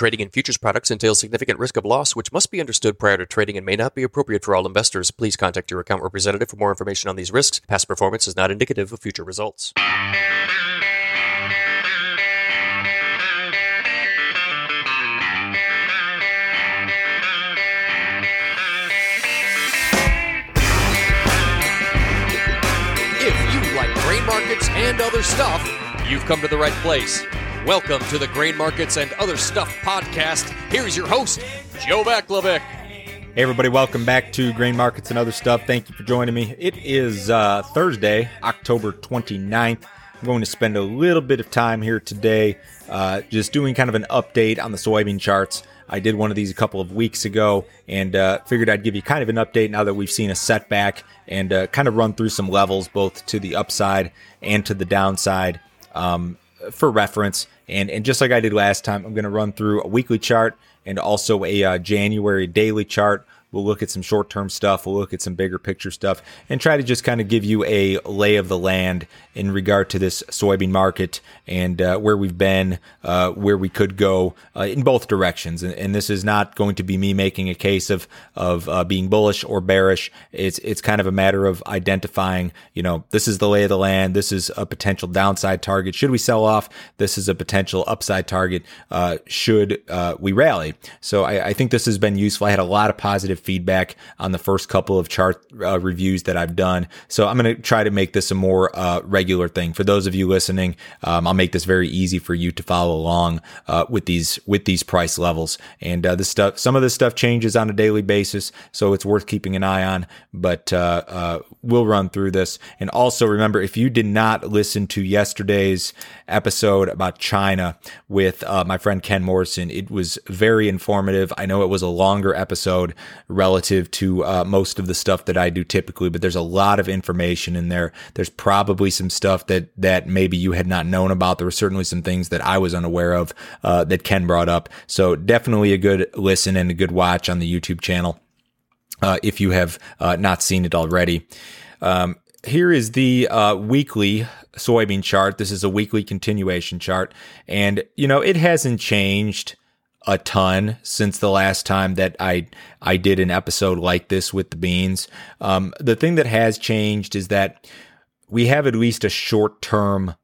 Trading in futures products entails significant risk of loss, which must be understood prior to trading and may not be appropriate for all investors. Please contact your account representative for more information on these risks. Past performance is not indicative of future results. If you like grain markets and other stuff, you've come to the right place. Welcome to the Grain Markets and Other Stuff podcast. Here's your host, Joe Vaclavik. Hey, everybody, welcome back to Grain Markets and Other Stuff. Thank you for joining me. It is uh, Thursday, October 29th. I'm going to spend a little bit of time here today uh, just doing kind of an update on the soybean charts. I did one of these a couple of weeks ago and uh, figured I'd give you kind of an update now that we've seen a setback and uh, kind of run through some levels both to the upside and to the downside um, for reference. And, and just like I did last time, I'm going to run through a weekly chart and also a uh, January daily chart. We'll look at some short term stuff. We'll look at some bigger picture stuff and try to just kind of give you a lay of the land in regard to this soybean market and uh, where we've been, uh, where we could go uh, in both directions. And, and, this is not going to be me making a case of of uh, being bullish or bearish. It's it's kind of a matter of identifying. You know, this is the lay of the land. This is a potential downside target. Should we sell off? This is a potential upside target. Uh, should uh, we rally? So I, I think this has been useful. I had a lot of positive feedback on the first couple of chart uh, reviews that I've done. So I'm going to try to make this a more uh, regular thing for those of you listening. Um, I'll make this very easy for you to follow along uh, with these with these price levels. And uh, this stuff, some of this stuff changes on a daily basis, so it's worth keeping an eye on. But uh, uh, we'll run through this. And also remember, if you did not listen to yesterday's episode about China with my friend Ken Morrison, it was very informative. I know it was a longer episode relative to uh, most of the stuff that I do typically, but there's a lot of information in there. There's probably some stuff that that maybe you had not known about. There were certainly some things that I was unaware of uh, that Ken brought up. So definitely a good listen and a good watch on the YouTube channel uh, if you have uh, not seen it already. Um, here is the uh, weekly soybean chart. This is a weekly continuation chart, and you know it hasn't changed a ton since the last time that I I did an episode like this with the beans. Um, the thing that has changed is that we have at least a short term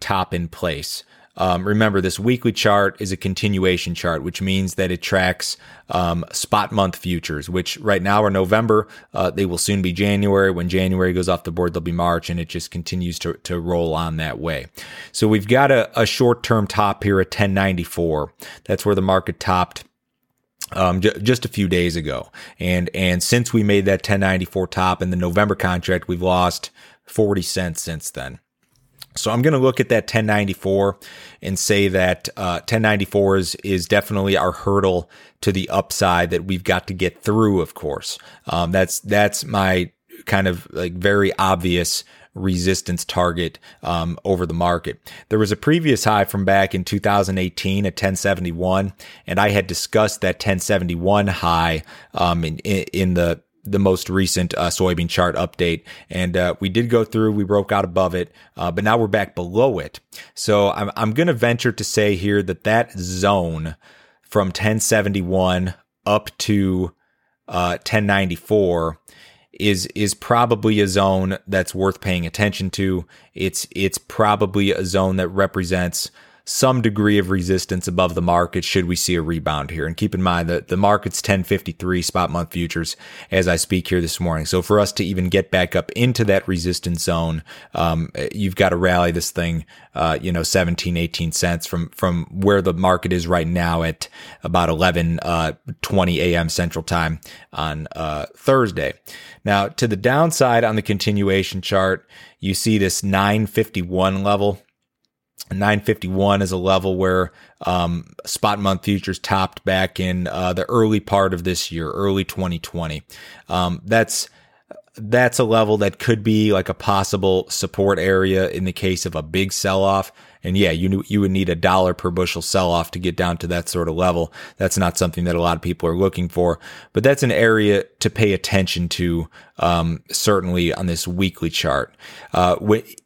top in place. Um, remember, this weekly chart is a continuation chart, which means that it tracks um, spot month futures, which right now are November. Uh, they will soon be January. When January goes off the board, they'll be March, and it just continues to, to roll on that way. So we've got a, a short term top here at 1094. That's where the market topped um, j- just a few days ago. And, and since we made that 1094 top in the November contract, we've lost 40 cents since then. So I'm going to look at that 1094 and say that uh, 1094 is is definitely our hurdle to the upside that we've got to get through. Of course, um, that's that's my kind of like very obvious resistance target um, over the market. There was a previous high from back in 2018 at 1071, and I had discussed that 1071 high um, in in the the most recent uh, soybean chart update. And uh, we did go through, we broke out above it, uh, but now we're back below it. So I'm, I'm going to venture to say here that that zone from 1071 up to 1094 uh, is is probably a zone that's worth paying attention to. It's it's probably a zone that represents some degree of resistance above the market should we see a rebound here. And keep in mind that the market's 1053 spot month futures as I speak here this morning. So for us to even get back up into that resistance zone, um, you've got to rally this thing, uh, you know, 17, 18 cents from, from where the market is right now at about 11, uh, 20 a.m. central time on, uh, Thursday. Now to the downside on the continuation chart, you see this 951 level 951 is a level where um, spot month futures topped back in uh, the early part of this year, early 2020. Um, that's that's a level that could be like a possible support area in the case of a big sell off. And yeah, you you would need a dollar per bushel sell off to get down to that sort of level. That's not something that a lot of people are looking for, but that's an area to pay attention to. Um, certainly on this weekly chart. Uh,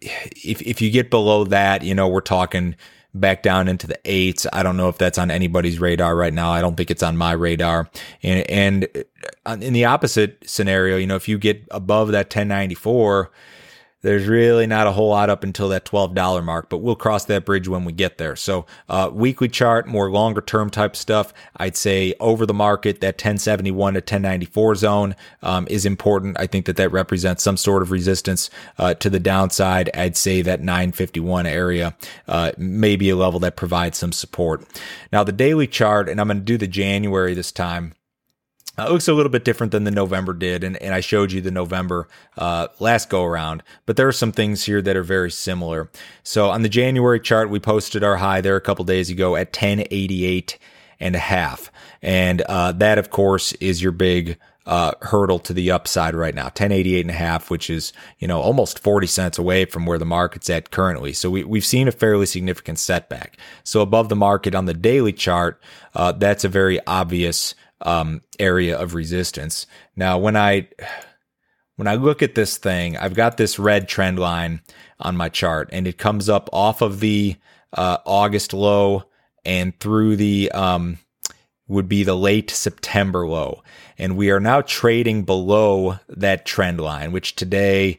if if you get below that, you know we're talking back down into the eights. I don't know if that's on anybody's radar right now. I don't think it's on my radar. And, and uh, in the opposite scenario, you know, if you get above that 1094, there's really not a whole lot up until that $12 mark, but we'll cross that bridge when we get there. So, uh, weekly chart, more longer term type stuff. I'd say over the market, that 1071 to 1094 zone, um, is important. I think that that represents some sort of resistance, uh, to the downside. I'd say that 951 area, uh, may be a level that provides some support. Now, the daily chart, and I'm going to do the January this time. Uh, it looks a little bit different than the November did, and, and I showed you the November uh, last go around, but there are some things here that are very similar. So on the January chart, we posted our high there a couple days ago at 1088 and a half. And uh, that, of course, is your big uh, hurdle to the upside right now, 1088 and a half, which is, you know, almost 40 cents away from where the market's at currently. So we, we've seen a fairly significant setback. So above the market on the daily chart, uh, that's a very obvious um, area of resistance. Now, when I when I look at this thing, I've got this red trend line on my chart, and it comes up off of the uh, August low and through the um, would be the late September low, and we are now trading below that trend line, which today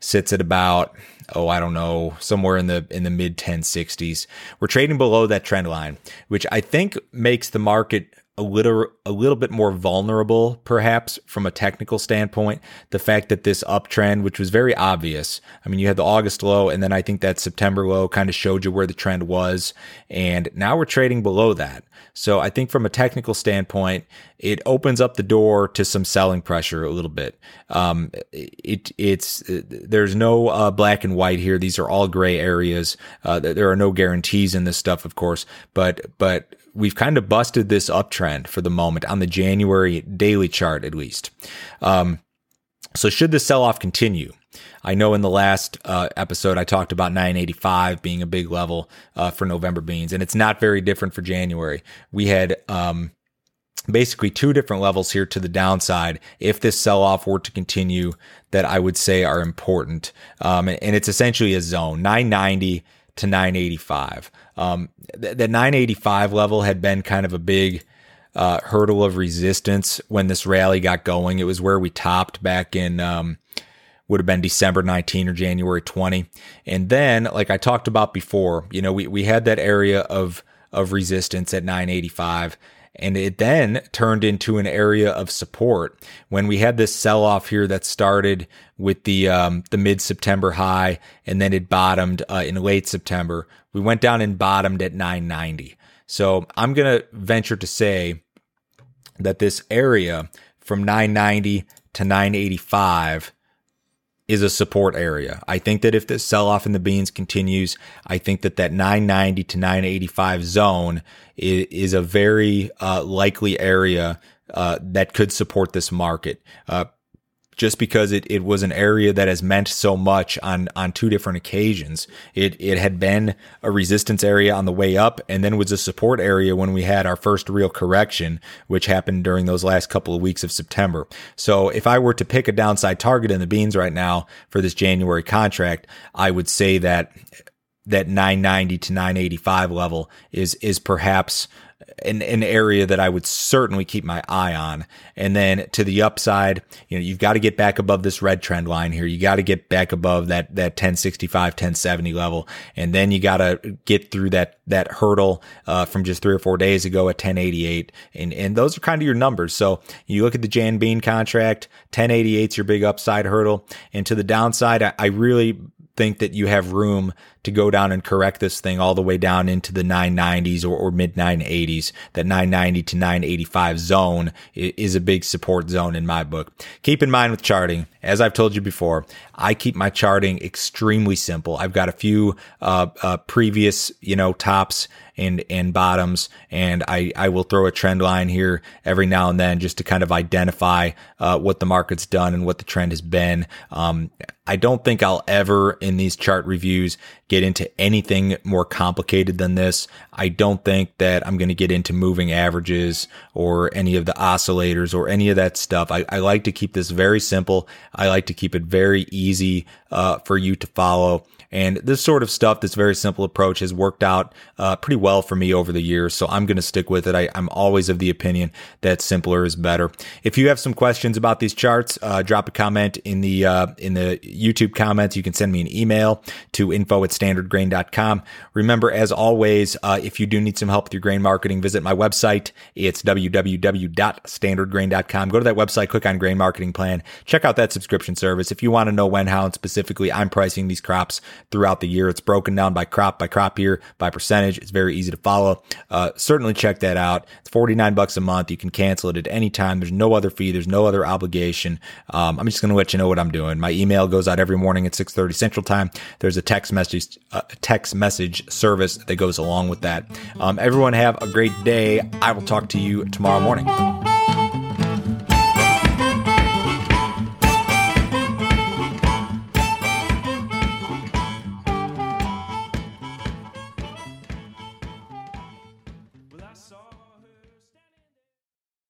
sits at about oh I don't know somewhere in the in the mid 1060s. We're trading below that trend line, which I think makes the market a little a little bit more vulnerable perhaps from a technical standpoint. The fact that this uptrend which was very obvious i mean you had the august low and then i think that september low kind of showed you where the trend was and now we're trading below that. So i think from a technical standpoint it opens up the door to some selling pressure a little bit. Um, it it's there's no uh, black and white here. These are all gray areas. Uh, there are no guarantees in this stuff of course but but we've kind of busted this uptrend for the moment on the January daily chart, at least. Um, so should the sell off continue? I know in the last uh, episode I talked about 985 being a big level uh, for November beans, and it's not very different for January. We had um, basically two different levels here to the downside if this sell off were to continue that I would say are important, um, and it's essentially a zone 990 to 985. Um, the, the 985 level had been kind of a big uh, hurdle of resistance when this rally got going. It was where we topped back in, um, would have been December 19 or January 20. And then, like I talked about before, you know, we, we had that area of, of resistance at 985 and it then turned into an area of support when we had this sell off here that started with the um, the mid September high and then it bottomed uh, in late September. We went down and bottomed at 990. So I'm gonna venture to say that this area from 990 to 985 is a support area. I think that if the sell off in the beans continues, I think that that 990 to 985 zone is, is a very uh, likely area uh, that could support this market. Uh, just because it, it was an area that has meant so much on, on two different occasions. It, it had been a resistance area on the way up and then was a support area when we had our first real correction, which happened during those last couple of weeks of September. So if I were to pick a downside target in the beans right now for this January contract, I would say that that 990 to 985 level is is perhaps an, an area that I would certainly keep my eye on. And then to the upside, you know, you've got to get back above this red trend line here. You got to get back above that, that 1065, 1070 level. And then you got to get through that, that hurdle, uh, from just three or four days ago at 1088. And, and those are kind of your numbers. So you look at the Jan Bean contract, 1088 is your big upside hurdle. And to the downside, I, I really think that you have room to go down and correct this thing all the way down into the 990s or, or mid 980s. That 990 to 985 zone is a big support zone in my book. Keep in mind with charting, as I've told you before, I keep my charting extremely simple. I've got a few uh, uh, previous, you know, tops and and bottoms, and I I will throw a trend line here every now and then just to kind of identify uh, what the market's done and what the trend has been. Um, I don't think I'll ever in these chart reviews get into anything more complicated than this. I don't think that I'm going to get into moving averages or any of the oscillators or any of that stuff. I, I like to keep this very simple. I like to keep it very easy uh, for you to follow. And this sort of stuff, this very simple approach has worked out uh, pretty well for me over the years. So I'm going to stick with it. I, am always of the opinion that simpler is better. If you have some questions about these charts, uh, drop a comment in the uh, in the YouTube comments. You can send me an email to info at standardgrain.com. Remember, as always, uh, if you do need some help with your grain marketing, visit my website. It's www.standardgrain.com. Go to that website, click on grain marketing plan, check out that subscription service. If you want to know when, how, and specifically I'm pricing these crops throughout the year. It's broken down by crop, by crop year, by percentage. It's very easy to follow. Uh, certainly check that out. It's 49 bucks a month. You can cancel it at any time. There's no other fee. There's no other obligation. Um, I'm just going to let you know what I'm doing. My email goes out every morning at 6:30 Central Time. There's a text message, uh, text message service that goes along with that. Um, everyone have a great day. I will talk to you tomorrow morning.